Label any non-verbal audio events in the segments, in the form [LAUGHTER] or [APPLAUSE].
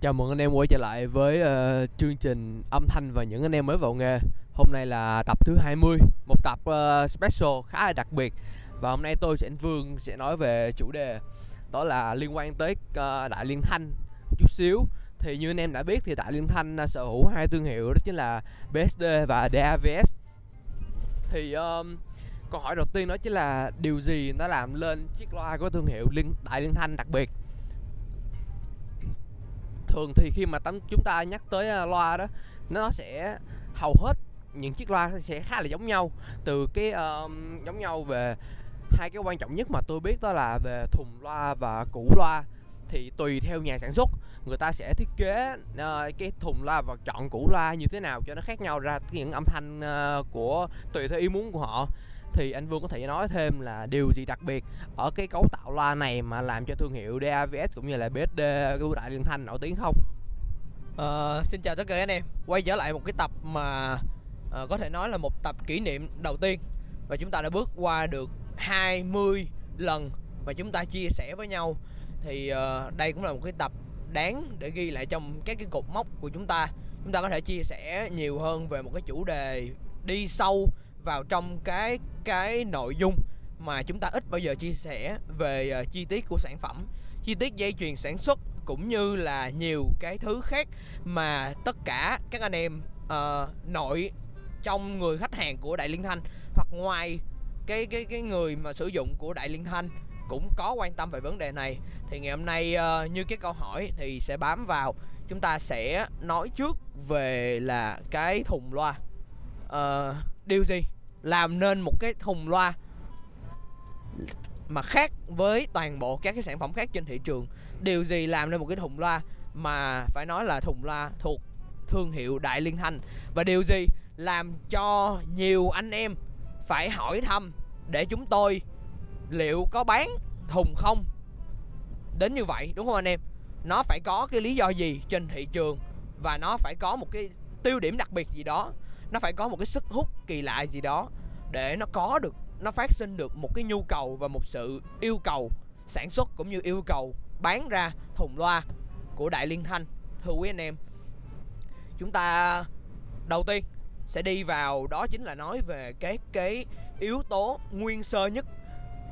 Chào mừng anh em quay trở lại với uh, chương trình âm thanh và những anh em mới vào nghề. Hôm nay là tập thứ 20 Một tập uh, special khá là đặc biệt. Và hôm nay tôi sẽ anh Vương sẽ nói về chủ đề Đó là liên quan tới uh, Đại Liên Thanh chút xíu. Thì như anh em đã biết thì Đại Liên Thanh uh, sở hữu hai thương hiệu đó chính là BSD và DAVS Thì um, câu hỏi đầu tiên đó chính là điều gì nó làm lên chiếc loa của thương hiệu Liên, Đại Liên Thanh đặc biệt? Thường thì khi mà chúng ta nhắc tới loa đó nó sẽ hầu hết những chiếc loa sẽ khá là giống nhau. Từ cái uh, giống nhau về hai cái quan trọng nhất mà tôi biết đó là về thùng loa và củ loa thì tùy theo nhà sản xuất. Người ta sẽ thiết kế uh, cái thùng loa và chọn củ loa như thế nào cho nó khác nhau ra những âm thanh uh, của tùy theo ý muốn của họ thì anh Vương có thể nói thêm là điều gì đặc biệt ở cái cấu tạo loa này mà làm cho thương hiệu DAVS cũng như là BSD của Đại Liên Thanh nổi tiếng không? Uh, xin chào tất cả anh em. Quay trở lại một cái tập mà uh, có thể nói là một tập kỷ niệm đầu tiên. Và chúng ta đã bước qua được 20 lần mà chúng ta chia sẻ với nhau. Thì uh, đây cũng là một cái tập đáng để ghi lại trong các cái cột mốc của chúng ta. Chúng ta có thể chia sẻ nhiều hơn về một cái chủ đề đi sâu vào trong cái cái nội dung mà chúng ta ít bao giờ chia sẻ về uh, chi tiết của sản phẩm chi tiết dây chuyền sản xuất cũng như là nhiều cái thứ khác mà tất cả các anh em uh, nội trong người khách hàng của Đại Liên Thanh hoặc ngoài cái cái cái người mà sử dụng của Đại Liên Thanh cũng có quan tâm về vấn đề này thì ngày hôm nay uh, như cái câu hỏi thì sẽ bám vào. Chúng ta sẽ nói trước về là cái thùng loa uh, điều gì? Làm nên một cái thùng loa mà khác với toàn bộ các cái sản phẩm khác trên thị trường. Điều gì làm nên một cái thùng loa mà phải nói là thùng loa thuộc thương hiệu Đại Liên Thanh? Và điều gì làm cho nhiều anh em phải hỏi thăm để chúng tôi liệu có bán thùng không? Đến như vậy, đúng không anh em? Nó phải có cái lý do gì trên thị trường và nó phải có một cái tiêu điểm đặc biệt gì đó nó phải có một cái sức hút kỳ lạ gì đó để nó có được, nó phát sinh được một cái nhu cầu và một sự yêu cầu, sản xuất cũng như yêu cầu bán ra thùng loa của Đại Liên Thanh. Thưa quý anh em, chúng ta đầu tiên sẽ đi vào, đó chính là nói về cái cái yếu tố nguyên sơ nhất,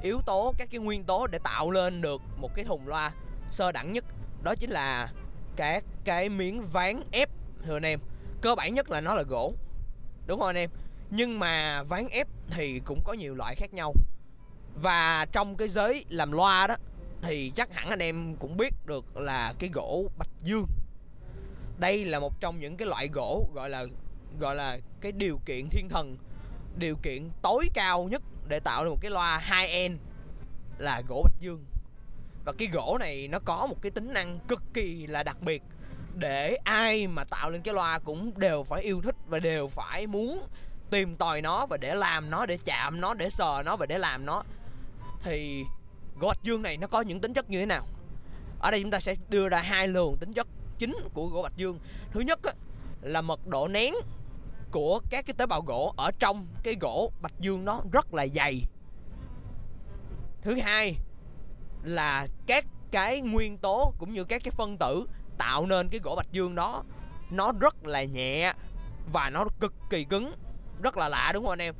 yếu tố, các cái nguyên tố để tạo lên được một cái thùng loa sơ đẳng nhất. Đó chính là các cái miếng ván ép, thưa anh em. Cơ bản nhất là nó là gỗ đúng không anh em. Nhưng mà ván ép thì cũng có nhiều loại khác nhau. Và trong cái giới làm loa đó, thì chắc hẳn anh em cũng biết được là cái gỗ bạch dương. Đây là một trong những cái loại gỗ gọi là gọi là cái điều kiện thiên thần, điều kiện tối cao nhất để tạo được một cái loa 2N là gỗ bạch dương. Và cái gỗ này nó có một cái tính năng cực kỳ là đặc biệt để ai mà tạo lên cái loa cũng đều phải yêu thích và đều phải muốn tìm tòi nó và để làm nó để chạm nó để sờ nó và để làm nó. Thì gỗ bạch dương này nó có những tính chất như thế nào? Ở đây chúng ta sẽ đưa ra hai luồng tính chất chính của gỗ bạch dương. Thứ nhất á, là mật độ nén của các cái tế bào gỗ ở trong cái gỗ bạch dương nó rất là dày. Thứ hai là các cái nguyên tố cũng như các cái phân tử tạo nên cái gỗ bạch dương đó. Nó rất là nhẹ và nó cực kỳ cứng. Rất là lạ đúng không anh em?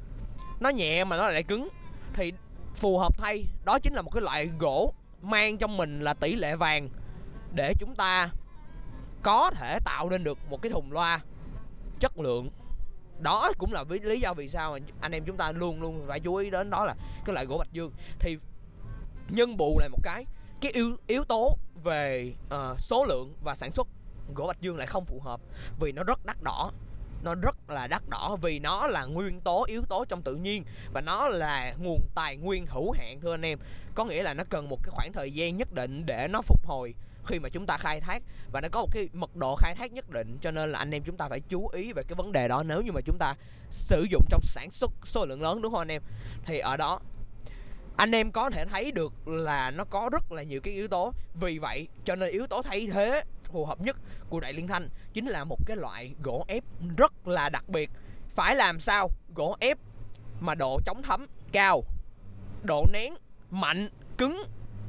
Nó nhẹ mà nó lại cứng. Thì phù hợp thay, đó chính là một cái loại gỗ mang trong mình là tỷ lệ vàng để chúng ta có thể tạo nên được một cái thùng loa chất lượng. Đó cũng là lý do vì sao mà anh em chúng ta luôn luôn phải chú ý đến đó là cái loại gỗ bạch dương. Thì nhân bù lại một cái cái yếu yếu tố về uh, số lượng và sản xuất gỗ bạch dương lại không phù hợp vì nó rất đắt đỏ. Nó rất là đắt đỏ vì nó là nguyên tố yếu tố trong tự nhiên và nó là nguồn tài nguyên hữu hạn thưa anh em. Có nghĩa là nó cần một cái khoảng thời gian nhất định để nó phục hồi khi mà chúng ta khai thác và nó có một cái mật độ khai thác nhất định. Cho nên là anh em chúng ta phải chú ý về cái vấn đề đó nếu như mà chúng ta sử dụng trong sản xuất số lượng lớn đúng không anh em? Thì ở đó anh em có thể thấy được là nó có rất là nhiều cái yếu tố. Vì vậy, cho nên yếu tố thay thế phù hợp nhất của đại liên thanh chính là một cái loại gỗ ép rất là đặc biệt. Phải làm sao? Gỗ ép mà độ chống thấm cao, độ nén mạnh, cứng.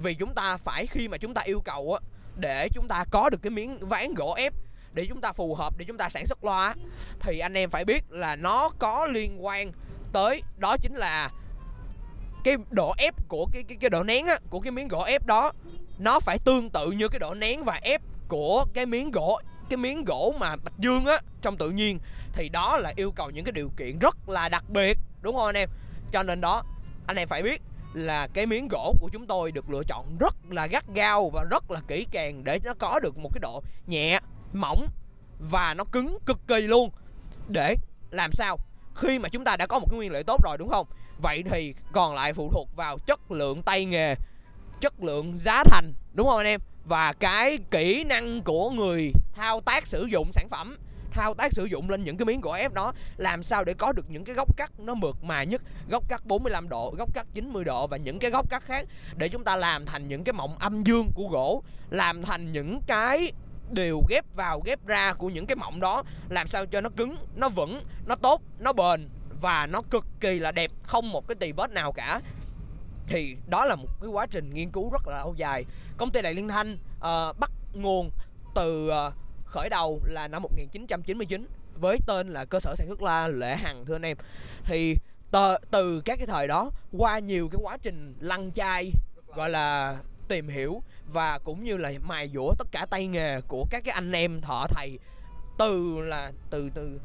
Vì chúng ta phải khi mà chúng ta yêu cầu á, để chúng ta có được cái miếng ván gỗ ép, để chúng ta phù hợp, để chúng ta sản xuất loa thì anh em phải biết là nó có liên quan tới, đó chính là cái độ ép của cái cái cái độ nén á, của cái miếng gỗ ép đó nó phải tương tự như cái độ nén và ép của cái miếng gỗ cái miếng gỗ mà bạch dương á trong tự nhiên. Thì đó là yêu cầu những cái điều kiện rất là đặc biệt đúng không anh em? Cho nên đó anh em phải biết là cái miếng gỗ của chúng tôi được lựa chọn rất là gắt gao và rất là kỹ càng để nó có được một cái độ nhẹ mỏng và nó cứng cực kỳ luôn. Để làm sao? Khi mà chúng ta đã có một cái nguyên liệu tốt rồi đúng không? Vậy thì còn lại phụ thuộc vào chất lượng tay nghề, chất lượng giá thành, đúng không anh em? Và cái kỹ năng của người thao tác sử dụng sản phẩm, thao tác sử dụng lên những cái miếng gỗ ép đó, làm sao để có được những cái góc cắt nó mượt mà nhất, góc cắt 45 độ, góc cắt 90 độ và những cái góc cắt khác để chúng ta làm thành những cái mộng âm dương của gỗ, làm thành những cái điều ghép vào, ghép ra của những cái mộng đó, làm sao cho nó cứng, nó vững, nó tốt, nó bền và nó cực kỳ là đẹp không một cái tì vết nào cả. Thì đó là một cái quá trình nghiên cứu rất là lâu dài. Công ty đại liên thanh uh, bắt nguồn từ uh, khởi đầu là năm 1999 với tên là cơ sở sản xuất la Lệ Hằng thưa anh em. Thì từ, từ các cái thời đó qua nhiều cái quá trình lăn chai gọi là tìm hiểu và cũng như là mài dũa tất cả tay nghề của các cái anh em thợ thầy từ là từ từ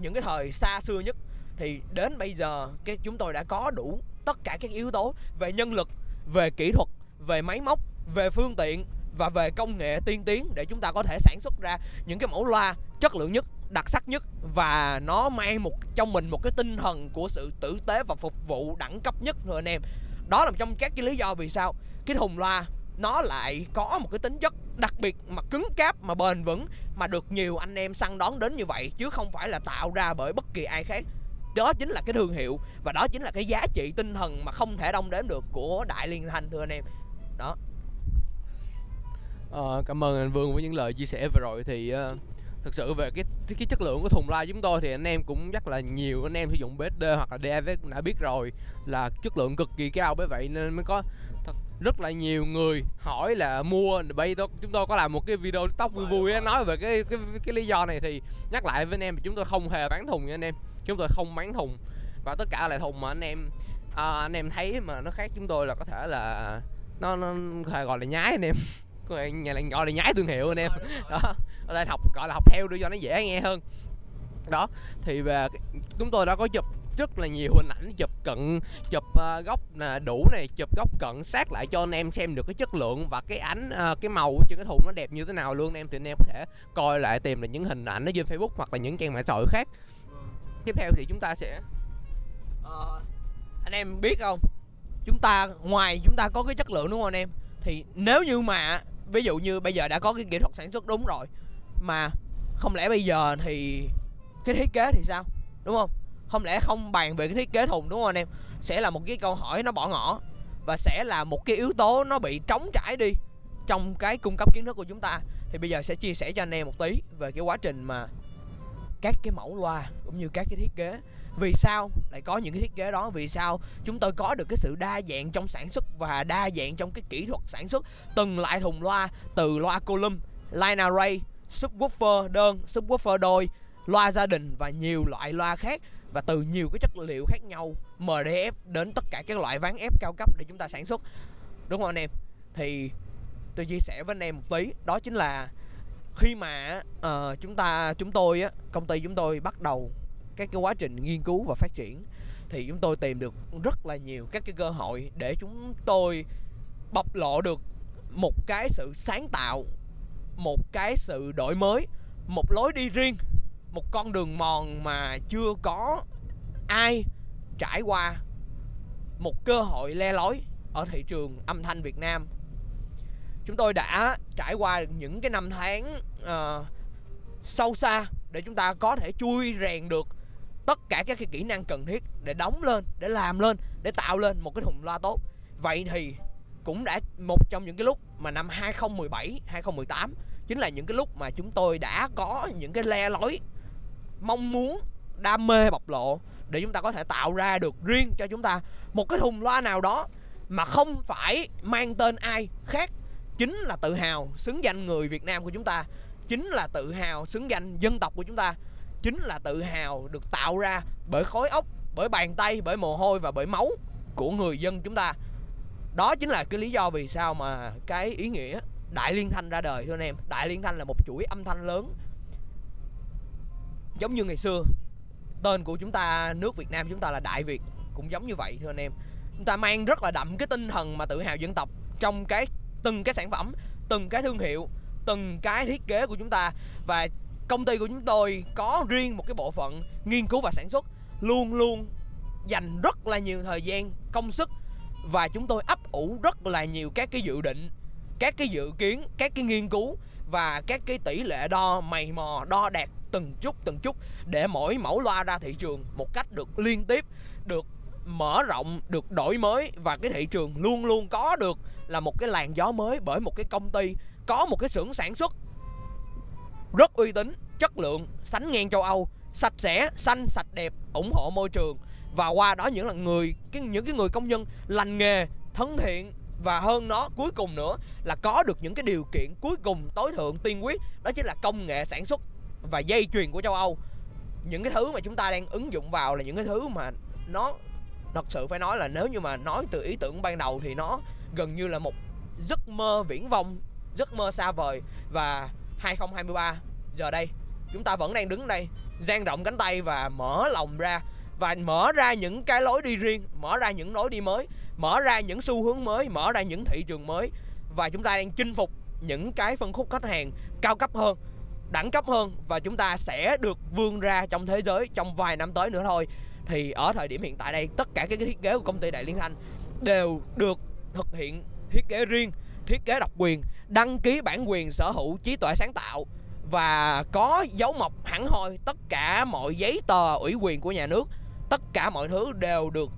những cái thời xa xưa nhất thì đến bây giờ, cái chúng tôi đã có đủ tất cả các yếu tố về nhân lực, về kỹ thuật, về máy móc, về phương tiện và về công nghệ tiên tiến để chúng ta có thể sản xuất ra những cái mẫu loa chất lượng nhất, đặc sắc nhất và nó mang một, trong mình một cái tinh thần của sự tử tế và phục vụ đẳng cấp nhất rồi anh em. Đó là một trong các cái lý do vì sao cái thùng loa nó lại có một cái tính chất đặc biệt mà cứng cáp, mà bền vững, mà được nhiều anh em săn đón đến như vậy, chứ không phải là tạo ra bởi bất kỳ ai khác đó chính là cái thương hiệu và đó chính là cái giá trị tinh thần mà không thể đong đếm được của đại liên thanh thưa anh em. Đó. Ờ, cảm ơn anh Vương với những lời chia sẻ vừa rồi. Thì uh, thực sự về cái cái chất lượng của thùng loa chúng tôi thì anh em cũng chắc là nhiều. Anh em sử dụng BSD hoặc là DAV cũng đã biết rồi là chất lượng cực kỳ cao. Bởi vậy nên mới có thật rất là nhiều người hỏi là mua. Bây giờ chúng tôi có làm một cái video tóc vui vui nói về cái, cái cái lý do này thì nhắc lại với anh em chúng tôi không hề bán thùng nha anh em chúng tôi không bán thùng. Và tất cả là thùng mà anh em à, anh em thấy mà nó khác chúng tôi là có thể là nó nó gọi là nhái anh em. [LAUGHS] Nhà này gọi là nhái thương hiệu anh em. Đó ở đây học gọi là học theo để cho nó dễ nghe hơn. Đó thì về chúng tôi đã có chụp rất là nhiều hình ảnh chụp cận chụp uh, góc nè đủ này chụp góc cận sát lại cho anh em xem được cái chất lượng và cái ánh uh, cái màu trên cái thùng nó đẹp như thế nào luôn. Anh em thì anh em có thể coi lại tìm được những hình ảnh nó trên facebook hoặc là những trang mạng xã hội khác tiếp theo thì chúng ta sẽ uh, anh em biết không? Chúng ta ngoài chúng ta có cái chất lượng đúng không anh em? Thì nếu như mà ví dụ như bây giờ đã có cái kỹ thuật sản xuất đúng rồi mà không lẽ bây giờ thì cái thiết kế thì sao? Đúng không? Không lẽ không bàn về cái thiết kế thùng đúng không anh em? Sẽ là một cái câu hỏi nó bỏ ngỏ và sẽ là một cái yếu tố nó bị trống trải đi trong cái cung cấp kiến thức của chúng ta. Thì bây giờ sẽ chia sẻ cho anh em một tí về cái quá trình mà các cái mẫu loa cũng như các cái thiết kế. Vì sao lại có những cái thiết kế đó? Vì sao chúng tôi có được cái sự đa dạng trong sản xuất và đa dạng trong cái kỹ thuật sản xuất? Từng loại thùng loa, từ loa column line array subwoofer đơn, subwoofer đôi, loa gia đình và nhiều loại loa khác và từ nhiều cái chất liệu khác nhau. MDF đến tất cả các loại ván ép cao cấp để chúng ta sản xuất. Đúng không anh em? Thì tôi chia sẻ với anh em một tí, đó chính là khi mà uh, chúng ta chúng tôi á công ty chúng tôi bắt đầu các cái quá trình nghiên cứu và phát triển thì chúng tôi tìm được rất là nhiều các cái cơ hội để chúng tôi bộc lộ được một cái sự sáng tạo một cái sự đổi mới một lối đi riêng một con đường mòn mà chưa có ai trải qua một cơ hội le lói ở thị trường âm thanh Việt Nam chúng tôi đã trải qua những cái năm tháng uh, sâu xa để chúng ta có thể chui rèn được tất cả các cái kỹ năng cần thiết để đóng lên để làm lên để tạo lên một cái thùng loa tốt. Vậy thì cũng đã một trong những cái lúc mà năm 2017 2018 chính là những cái lúc mà chúng tôi đã có những cái le lối mong muốn đam mê bộc lộ để chúng ta có thể tạo ra được riêng cho chúng ta một cái thùng loa nào đó mà không phải mang tên ai khác chính là tự hào xứng danh người Việt Nam của chúng ta, chính là tự hào xứng danh dân tộc của chúng ta, chính là tự hào được tạo ra bởi khối óc, bởi bàn tay, bởi mồ hôi và bởi máu của người dân chúng ta. Đó chính là cái lý do vì sao mà cái ý nghĩa đại liên thanh ra đời, thưa anh em. Đại liên thanh là một chuỗi âm thanh lớn, giống như ngày xưa. Tên của chúng ta, nước Việt Nam chúng ta là Đại Việt, cũng giống như vậy, thưa anh em. Chúng ta mang rất là đậm cái tinh thần mà tự hào dân tộc trong cái từng cái sản phẩm, từng cái thương hiệu, từng cái thiết kế của chúng ta. Và công ty của chúng tôi có riêng một cái bộ phận nghiên cứu và sản xuất. Luôn luôn dành rất là nhiều thời gian, công sức và chúng tôi ấp ủ rất là nhiều các cái dự định, các cái dự kiến, các cái nghiên cứu và các cái tỷ lệ đo, mày mò, đo đạt từng chút từng chút để mỗi mẫu loa ra thị trường một cách được liên tiếp, được mở rộng, được đổi mới và cái thị trường luôn luôn có được là một cái làn gió mới bởi một cái công ty có một cái xưởng sản xuất rất uy tín, chất lượng, sánh ngang châu Âu, sạch sẽ, xanh, sạch đẹp, ủng hộ môi trường. Và qua đó những là người, cái, những cái người công nhân, lành nghề, thân thiện và hơn nó, cuối cùng nữa là có được những cái điều kiện cuối cùng tối thượng tiên quyết, đó chính là công nghệ sản xuất và dây chuyền của châu Âu. Những cái thứ mà chúng ta đang ứng dụng vào là những cái thứ mà nó, thật sự phải nói là nếu như mà nói từ ý tưởng ban đầu thì nó gần như là một giấc mơ viễn vông, giấc mơ xa vời. Và 2023 giờ đây, chúng ta vẫn đang đứng đây dang rộng cánh tay và mở lòng ra, và mở ra những cái lối đi riêng, mở ra những lối đi mới, mở ra những xu hướng mới, mở ra những thị trường mới. Và chúng ta đang chinh phục những cái phân khúc khách hàng cao cấp hơn, đẳng cấp hơn, và chúng ta sẽ được vươn ra trong thế giới trong vài năm tới nữa thôi. Thì ở thời điểm hiện tại đây, tất cả các cái thiết kế của công ty Đại Liên Thanh đều được thực hiện thiết kế riêng, thiết kế độc quyền, đăng ký bản quyền sở hữu trí tuệ sáng tạo và có dấu mộc hẳn hoi tất cả mọi giấy tờ ủy quyền của nhà nước. Tất cả mọi thứ đều được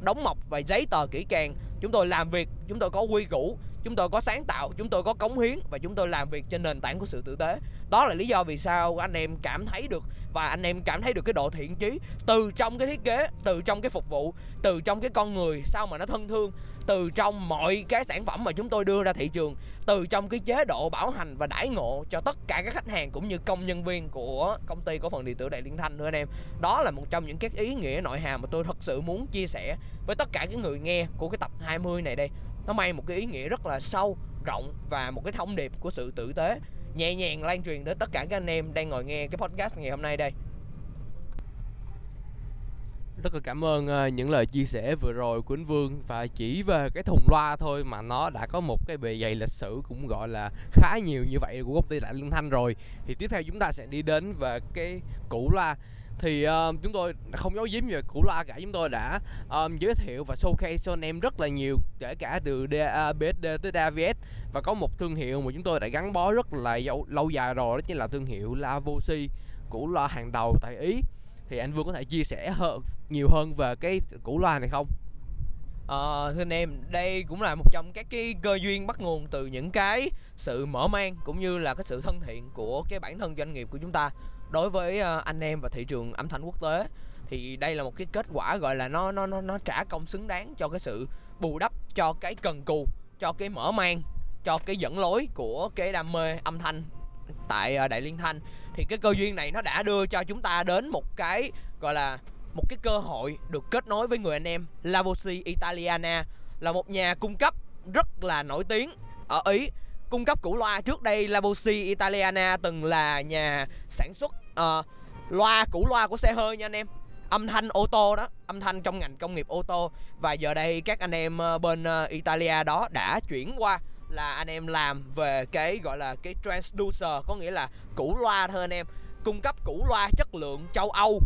đóng mộc và giấy tờ kỹ càng. Chúng tôi làm việc, chúng tôi có quy củ chúng tôi có sáng tạo, chúng tôi có cống hiến và chúng tôi làm việc trên nền tảng của sự tử tế. Đó là lý do vì sao anh em cảm thấy được và anh em cảm thấy được cái độ thiện chí từ trong cái thiết kế, từ trong cái phục vụ, từ trong cái con người, sao mà nó thân thương, từ trong mọi cái sản phẩm mà chúng tôi đưa ra thị trường, từ trong cái chế độ bảo hành và đãi ngộ cho tất cả các khách hàng cũng như công nhân viên của công ty cổ phần điện tử Đại Liên Thanh nữa anh em. Đó là một trong những các ý nghĩa nội hàm mà tôi thật sự muốn chia sẻ với tất cả cái người nghe của cái tập 20 này đây nó mang một cái ý nghĩa rất là sâu, rộng và một cái thông điệp của sự tử tế. Nhẹ nhàng lan truyền tới tất cả các anh em đang ngồi nghe cái podcast ngày hôm nay đây. Rất là cảm ơn ờ, những lời chia sẻ vừa rồi của anh Vương. Và chỉ về cái thùng loa thôi mà nó đã có một cái bề dày lịch sử cũng gọi là khá nhiều như vậy của công ty Đại Liên Thanh rồi. Thì tiếp theo chúng ta sẽ đi đến về cái cũ loa thì uh, chúng tôi không giấu giếm về cũ loa cả. Chúng tôi đã um, giới thiệu và showcase cho anh em rất là nhiều kể cả từ DA, ờ, BSD tới DAVS và có một thương hiệu mà chúng tôi đã gắn bó rất là lâu, lâu dài rồi đó chính là thương hiệu Lavosi của loa hàng đầu tại Ý. Thì anh Vương có thể chia sẻ hơn nhiều hơn về cái củ loa này không? Ờ, thưa anh em, đây cũng là một trong các cái cơ duyên bắt nguồn từ những cái sự mở mang cũng như là cái sự thân thiện của cái bản thân doanh nghiệp của chúng ta đối với ờ, anh em và thị trường âm thanh quốc tế. Thì đây là một cái kết quả gọi là nó nó nó nó trả công xứng đáng cho cái sự bù đắp cho cái cần cù, cho cái mở mang, cho cái dẫn lối của cái đam mê âm thanh tại ờ, Đại Liên Thanh thì cái cơ duyên này nó đã đưa cho chúng ta đến một cái gọi là một cái cơ hội được kết nối với người anh em Lavosi Italiana là một nhà cung cấp rất là nổi tiếng ở Ý cung cấp củ loa trước đây Lavosi Italiana từng là nhà sản xuất uh, loa củ loa của xe hơi nha anh em. Âm thanh ô tô đó âm thanh trong ngành công nghiệp ô tô. Và giờ đây các anh em ờ, bên ờ, Italia đó đã chuyển qua là anh em làm về cái gọi là cái transducer có nghĩa là củ loa thôi anh em. Cung cấp củ loa chất lượng châu Âu.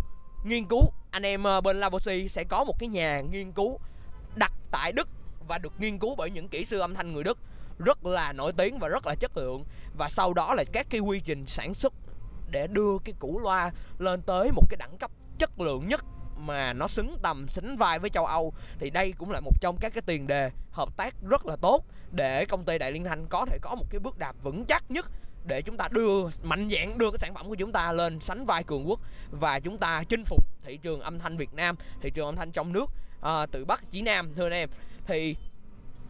Nghiên cứu anh em bên Lavosi sẽ có một cái nhà nghiên cứu đặt tại Đức và được nghiên cứu bởi những kỹ sư âm thanh người Đức. Rất là nổi tiếng và rất là chất lượng. Và sau đó là các cái quy trình sản xuất để đưa cái củ loa lên tới một cái đẳng cấp chất lượng nhất mà nó xứng tầm sánh vai với châu Âu. Thì đây cũng là một trong các cái tiền đề hợp tác rất là tốt để công ty Đại Liên Thanh có thể có một cái bước đạp vững chắc nhất để chúng ta đưa mạnh dạng đưa cái sản phẩm của chúng ta lên sánh vai cường quốc và chúng ta chinh phục thị trường âm thanh Việt Nam, thị trường âm thanh trong nước à, từ Bắc chí Nam thưa anh em. Thì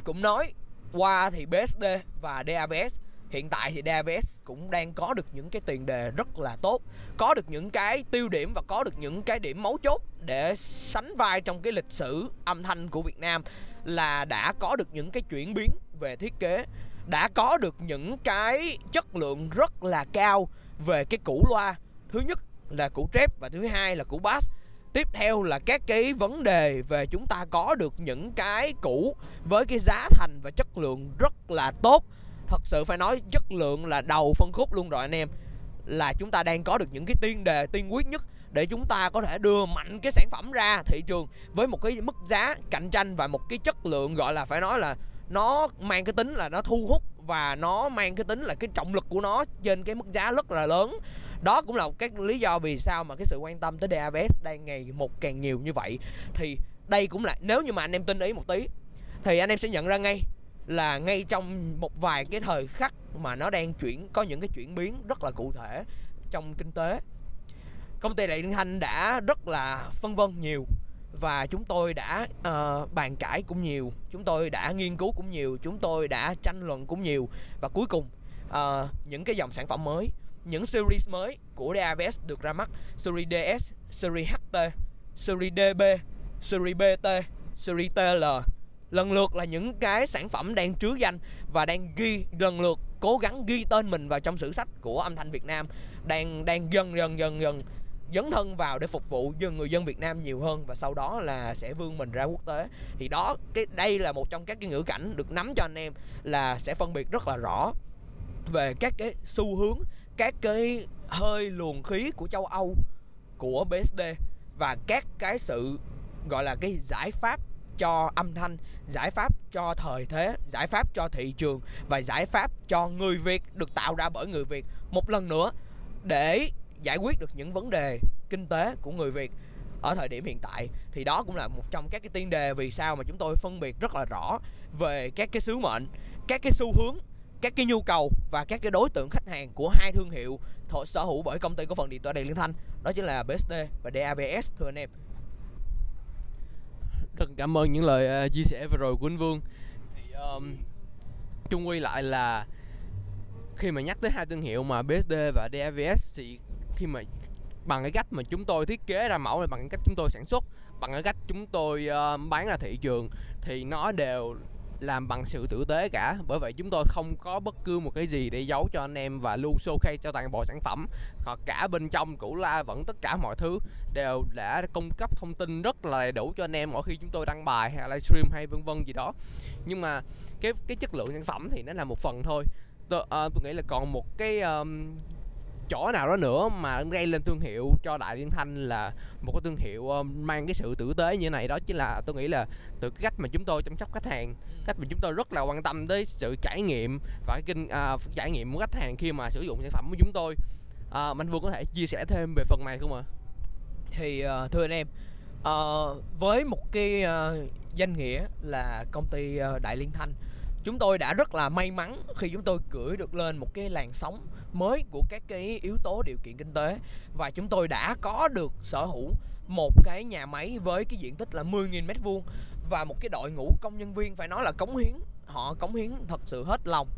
cũng nói qua thì BSD và DABS hiện tại thì DAVS cũng đang có được những cái tiền đề rất là tốt, có được những cái tiêu điểm và có được những cái điểm mấu chốt để sánh vai trong cái lịch sử âm thanh của Việt Nam là đã có được những cái chuyển biến về thiết kế, đã có được những cái chất lượng rất là cao về cái củ loa. Thứ nhất là củ trép và thứ hai là củ bass. Tiếp theo là các cái vấn đề về chúng ta có được những cái cũ với cái giá thành và chất lượng rất là tốt thật sự phải nói, chất lượng là đầu phân khúc luôn rồi anh em. Là chúng ta đang có được những cái tiên đề, tiên quyết nhất để chúng ta có thể đưa mạnh cái sản phẩm ra thị trường với một cái mức giá cạnh tranh và một cái chất lượng, gọi là phải nói là nó mang cái tính là nó thu hút và nó mang cái tính là cái trọng lực của nó trên cái mức giá rất là lớn. Đó cũng là cái lý do vì sao mà cái sự quan tâm tới DAVS đang ngày một càng nhiều như vậy. Thì đây cũng là, nếu như mà anh em tin ý một tí, thì anh em sẽ nhận ra ngay là ngay trong một vài cái thời khắc mà nó đang chuyển có những cái chuyển biến rất là cụ thể trong kinh tế. Công ty đại liên thanh đã rất là phân vân nhiều và chúng tôi đã uh, bàn cãi cũng nhiều chúng tôi đã nghiên cứu cũng nhiều chúng tôi đã tranh luận cũng nhiều và cuối cùng uh, những cái dòng sản phẩm mới những series mới của DAVS được ra mắt. Series DS series HT series DB series BT series TL lần lượt là những cái sản phẩm đang trứ danh và đang ghi, lần lượt cố gắng ghi tên mình vào trong sử sách của âm thanh Việt Nam. Đang đang dần dần dần dần dấn thân vào để phục vụ dân, người dân Việt Nam nhiều hơn và sau đó là sẽ vươn mình ra quốc tế. Thì đó, cái, đây là một trong các cái ngữ cảnh được nắm cho anh em là sẽ phân biệt rất là rõ về các cái xu hướng, các cái hơi luồng khí của châu Âu, của BSD và các cái sự, gọi là, cái giải pháp cho âm thanh, giải pháp cho thời thế, giải pháp cho thị trường và giải pháp cho người việt được tạo ra bởi người việt. Một lần nữa, để giải quyết được những vấn đề kinh tế của người việt ở thời điểm hiện tại, thì đó cũng là một trong các cái tiên đề vì sao mà chúng tôi phân biệt rất là rõ về các cái sứ mệnh, các cái xu hướng, các cái nhu cầu và các cái đối tượng khách hàng của hai thương hiệu sở hữu bởi công ty cổ phần điện toa đèn liên thanh. Đó chính là BSD và DAVS thưa anh em rất cảm ơn những lời uh, chia sẻ vừa rồi của anh Vương. Thì um, chung quy lại là khi mà nhắc tới hai thương hiệu mà BSD và DAVS thì khi mà bằng cái cách mà chúng tôi thiết kế ra mẫu này bằng cái cách chúng tôi sản xuất bằng cái cách chúng tôi uh, bán ra thị trường thì nó đều làm bằng sự tử tế cả. Bởi vậy chúng tôi không có bất cứ một cái gì để giấu cho anh em và luôn showcase cho toàn bộ sản phẩm. Hoặc cả bên trong củ la vẫn tất cả mọi thứ đều đã cung cấp thông tin rất là đầy đủ cho anh em mỗi khi chúng tôi đăng bài hay livestream hay vân vân gì đó. Nhưng mà cái cái chất lượng sản phẩm thì nó là một phần thôi. Tôi, uh, tôi nghĩ là còn một cái um, chỗ nào đó nữa mà gây lên thương hiệu cho đại liên thanh là một cái thương hiệu uh, mang cái sự tử tế như này đó chính là tôi nghĩ là từ cái cách mà chúng tôi chăm sóc khách hàng cách mà chúng tôi rất là quan tâm tới sự trải nghiệm và cái kinh uh, trải nghiệm của khách hàng khi mà sử dụng sản phẩm của chúng tôi. Uh, anh vương có thể chia sẻ thêm về phần này không ạ? Thì uh, thưa anh em uh, với một cái uh, danh nghĩa là công ty uh, đại liên thanh chúng tôi đã rất là may mắn khi chúng tôi gửi được lên một cái làn sóng mới của các cái yếu tố điều kiện kinh tế. Và chúng tôi đã có được sở hữu một cái nhà máy với cái diện tích là 10.000 mét vuông và một cái đội ngũ công nhân viên, phải nói là cống hiến. Họ cống hiến thật sự hết lòng,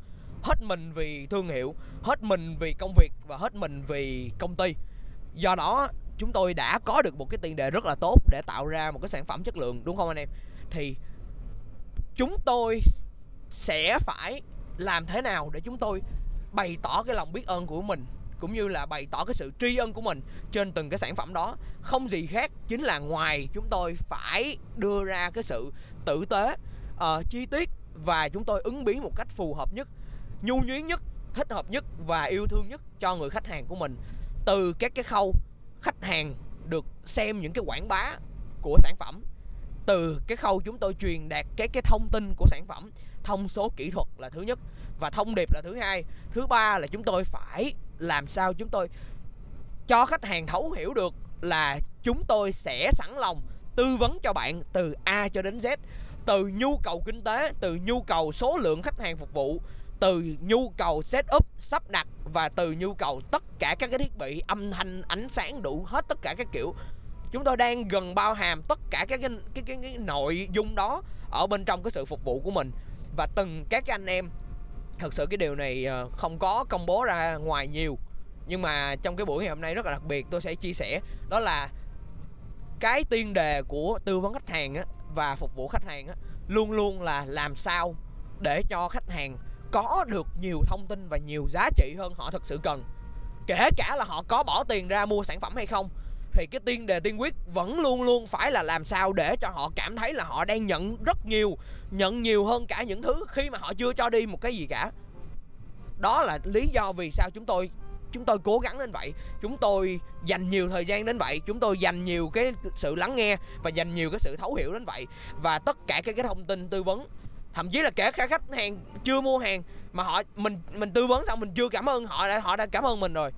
hết mình vì thương hiệu, hết mình vì công việc và hết mình vì công ty. Do đó, chúng tôi đã có được một cái tiền đề rất là tốt để tạo ra một cái sản phẩm chất lượng, đúng không anh em? Thì chúng tôi sẽ phải làm thế nào để chúng tôi bày tỏ cái lòng biết ơn của mình cũng như là bày tỏ cái sự tri ân của mình trên từng cái sản phẩm đó. Không gì khác chính là ngoài chúng tôi phải đưa ra cái sự tử tế uh, chi tiết và chúng tôi ứng biến một cách phù hợp nhất nhu nhuyến nhất thích hợp nhất và yêu thương nhất cho người khách hàng của mình. Từ các cái khâu khách hàng được xem những cái quảng bá của sản phẩm từ cái khâu chúng tôi truyền đạt cái cái thông tin của sản phẩm thông số kỹ thuật là thứ nhất và thông điệp là thứ hai. Thứ ba là chúng tôi phải làm sao chúng tôi cho khách hàng thấu hiểu được là chúng tôi sẽ sẵn lòng tư vấn cho bạn từ A cho đến Z. Từ nhu cầu kinh tế từ nhu cầu số lượng khách hàng phục vụ từ nhu cầu setup sắp đặt và từ nhu cầu tất cả các cái thiết bị âm thanh ánh sáng đủ hết tất cả các kiểu. Chúng tôi đang gần bao hàm tất cả các cái cái, cái, cái nội dung đó ở bên trong cái sự phục vụ của mình và từng các anh em. Thật sự cái điều này ờ, không có công bố ra ngoài nhiều nhưng mà trong cái buổi ngày hôm nay rất là đặc biệt tôi sẽ chia sẻ. Đó là cái tiên đề của tư vấn khách hàng á, và phục vụ khách hàng á, luôn luôn là làm sao để cho khách hàng có được nhiều thông tin và nhiều giá trị hơn họ thực sự cần. Kể cả là họ có bỏ tiền ra mua sản phẩm hay không thì cái tiên đề, tiên quyết vẫn luôn luôn phải là làm sao để cho họ cảm thấy là họ đang nhận rất nhiều, nhận nhiều hơn cả những thứ khi mà họ chưa cho đi một cái gì cả. Đó là lý do vì sao chúng tôi chúng tôi cố gắng đến vậy. Chúng tôi dành nhiều thời gian đến vậy, chúng tôi dành nhiều cái sự lắng nghe và dành nhiều cái sự thấu hiểu đến vậy. Và tất cả các cái thông tin tư vấn, thậm chí là kể cả khách hàng chưa mua hàng mà họ, mình mình tư vấn xong mình chưa cảm ơn, họ đã họ đã cảm ơn mình rồi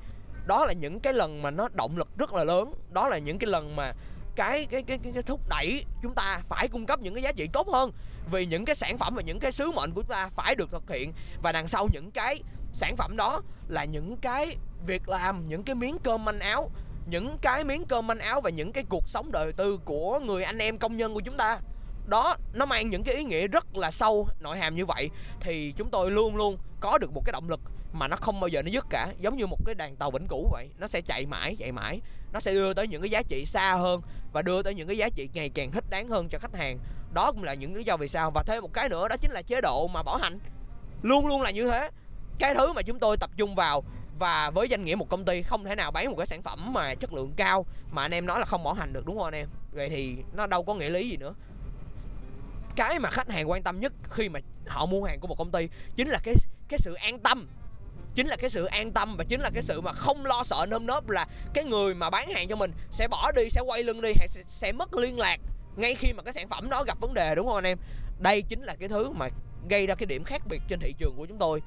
đó là những cái lần mà nó động lực rất là lớn đó là những cái lần mà cái cái cái cái, cái thúc đẩy chúng ta phải cung cấp những cái giá trị tốt hơn vì những cái sản phẩm và những cái sứ mệnh của chúng ta phải được thực hiện và đằng sau những cái sản phẩm đó là những cái việc làm những cái miếng cơm manh áo những cái miếng cơm manh áo và những cái cuộc sống đời tư của người anh em công nhân của chúng ta đó nó mang những cái ý nghĩa rất là sâu nội hàm như vậy thì chúng tôi luôn luôn có được một cái động lực mà nó không bao giờ nó dứt cả. Giống như một cái đàn tàu vĩnh cửu vậy, nó sẽ chạy mãi chạy mãi. Nó sẽ đưa tới những cái giá trị xa hơn và đưa tới những cái giá trị ngày càng thích đáng hơn cho khách hàng. Đó cũng là những lý do vì sao. Và thêm một cái nữa, đó chính là chế độ mà bảo hành. Luôn luôn là như thế. Cái thứ mà chúng tôi tập trung vào và với danh nghĩa một công ty không thể nào bán một cái sản phẩm mà chất lượng cao mà anh em nói là không bảo hành được, đúng không anh em? Vậy thì nó đâu có nghĩa lý gì nữa. Cái mà khách hàng quan tâm nhất khi mà họ mua hàng của một công ty chính là cái cái sự an tâm chính là cái sự an tâm và chính là cái sự mà không lo sợ nơm nớp là cái người mà bán hàng cho mình sẽ bỏ đi sẽ quay lưng đi hay sẽ, sẽ mất liên lạc ngay khi mà cái sản phẩm đó gặp vấn đề đúng không anh em? Đây chính là cái thứ mà gây ra cái điểm khác biệt trên thị trường của chúng tôi.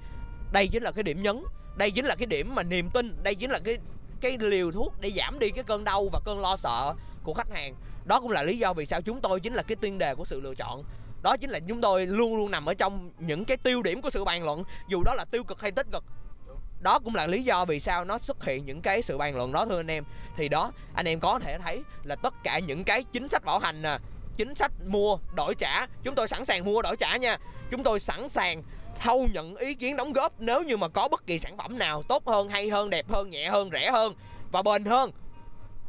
Đây chính là cái điểm nhấn đây chính là cái điểm mà niềm tin đây chính là cái cái liều thuốc để giảm đi cái cơn đau và cơn lo sợ của khách hàng. Đó cũng là lý do vì sao chúng tôi chính là cái tiên đề của sự lựa chọn. Đó chính là chúng tôi luôn luôn nằm ở trong những cái tiêu điểm của sự bàn luận dù đó là tiêu cực hay tích cực đó cũng là lý do vì sao nó xuất hiện những cái sự bàn luận đó, thưa anh em. Thì đó, anh em có thể thấy là tất cả những cái chính sách bảo hành nè, chính sách mua đổi trả, chúng tôi sẵn sàng mua đổi trả nha. Chúng tôi sẵn sàng thâu nhận ý kiến đóng góp nếu như mà có bất kỳ sản phẩm nào tốt hơn, hay hơn, đẹp hơn, nhẹ hơn, rẻ hơn và bền hơn.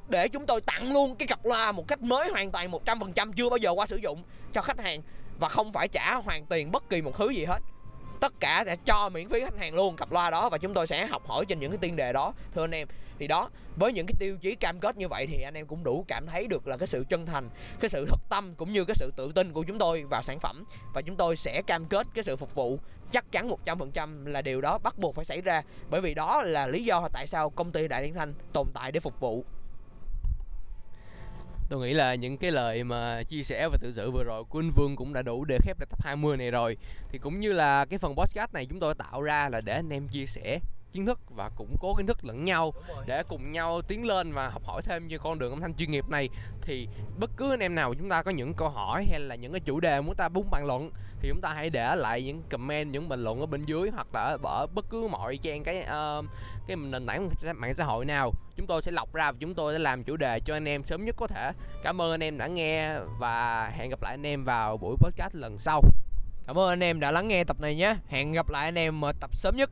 Để chúng tôi tặng luôn cái cặp loa một cách mới hoàn toàn 100% chưa bao giờ qua sử dụng cho khách hàng và không phải trả hoàn tiền bất kỳ một thứ gì hết tất cả sẽ cho miễn phí khách hàng luôn cặp loa đó và chúng tôi sẽ học hỏi trên những cái tiên đề đó. Thưa anh em, thì đó, với những cái tiêu chí cam kết như vậy thì anh em cũng đủ cảm thấy được là cái sự chân thành, cái sự thật tâm cũng như cái sự tự tin của chúng tôi vào sản phẩm. Và chúng tôi sẽ cam kết cái sự phục vụ chắc chắn 100% là điều đó bắt buộc phải xảy ra. Bởi vì đó là lý do tại sao công ty Đại Liên Thanh tồn tại để phục vụ. Tôi nghĩ là những cái lời mà chia sẻ và tự sự vừa rồi của anh Vương cũng đã đủ để khép lại tập 20 này rồi. Thì cũng như là cái phần podcast này chúng tôi tạo ra là để anh em chia sẻ kiến thức và củng cố kiến thức lẫn nhau để cùng nhau tiến lên và học hỏi thêm trên con đường âm thanh chuyên nghiệp này. Thì bất cứ anh em nào chúng ta có những câu hỏi hay là những cái chủ đề muốn ta búng bàn luận thì chúng ta hãy để lại những comment những bình luận ở bên dưới hoặc là ở bất cứ mọi trang cái uh, cái nền tảng mạng xã hội nào. Chúng tôi sẽ lọc ra và chúng tôi sẽ làm chủ đề cho anh em sớm nhất có thể. Cảm ơn anh em đã nghe và hẹn gặp lại anh em vào buổi podcast lần sau. Cảm ơn anh em đã lắng nghe tập này nhé. Hẹn gặp lại anh em ở tập sớm nhất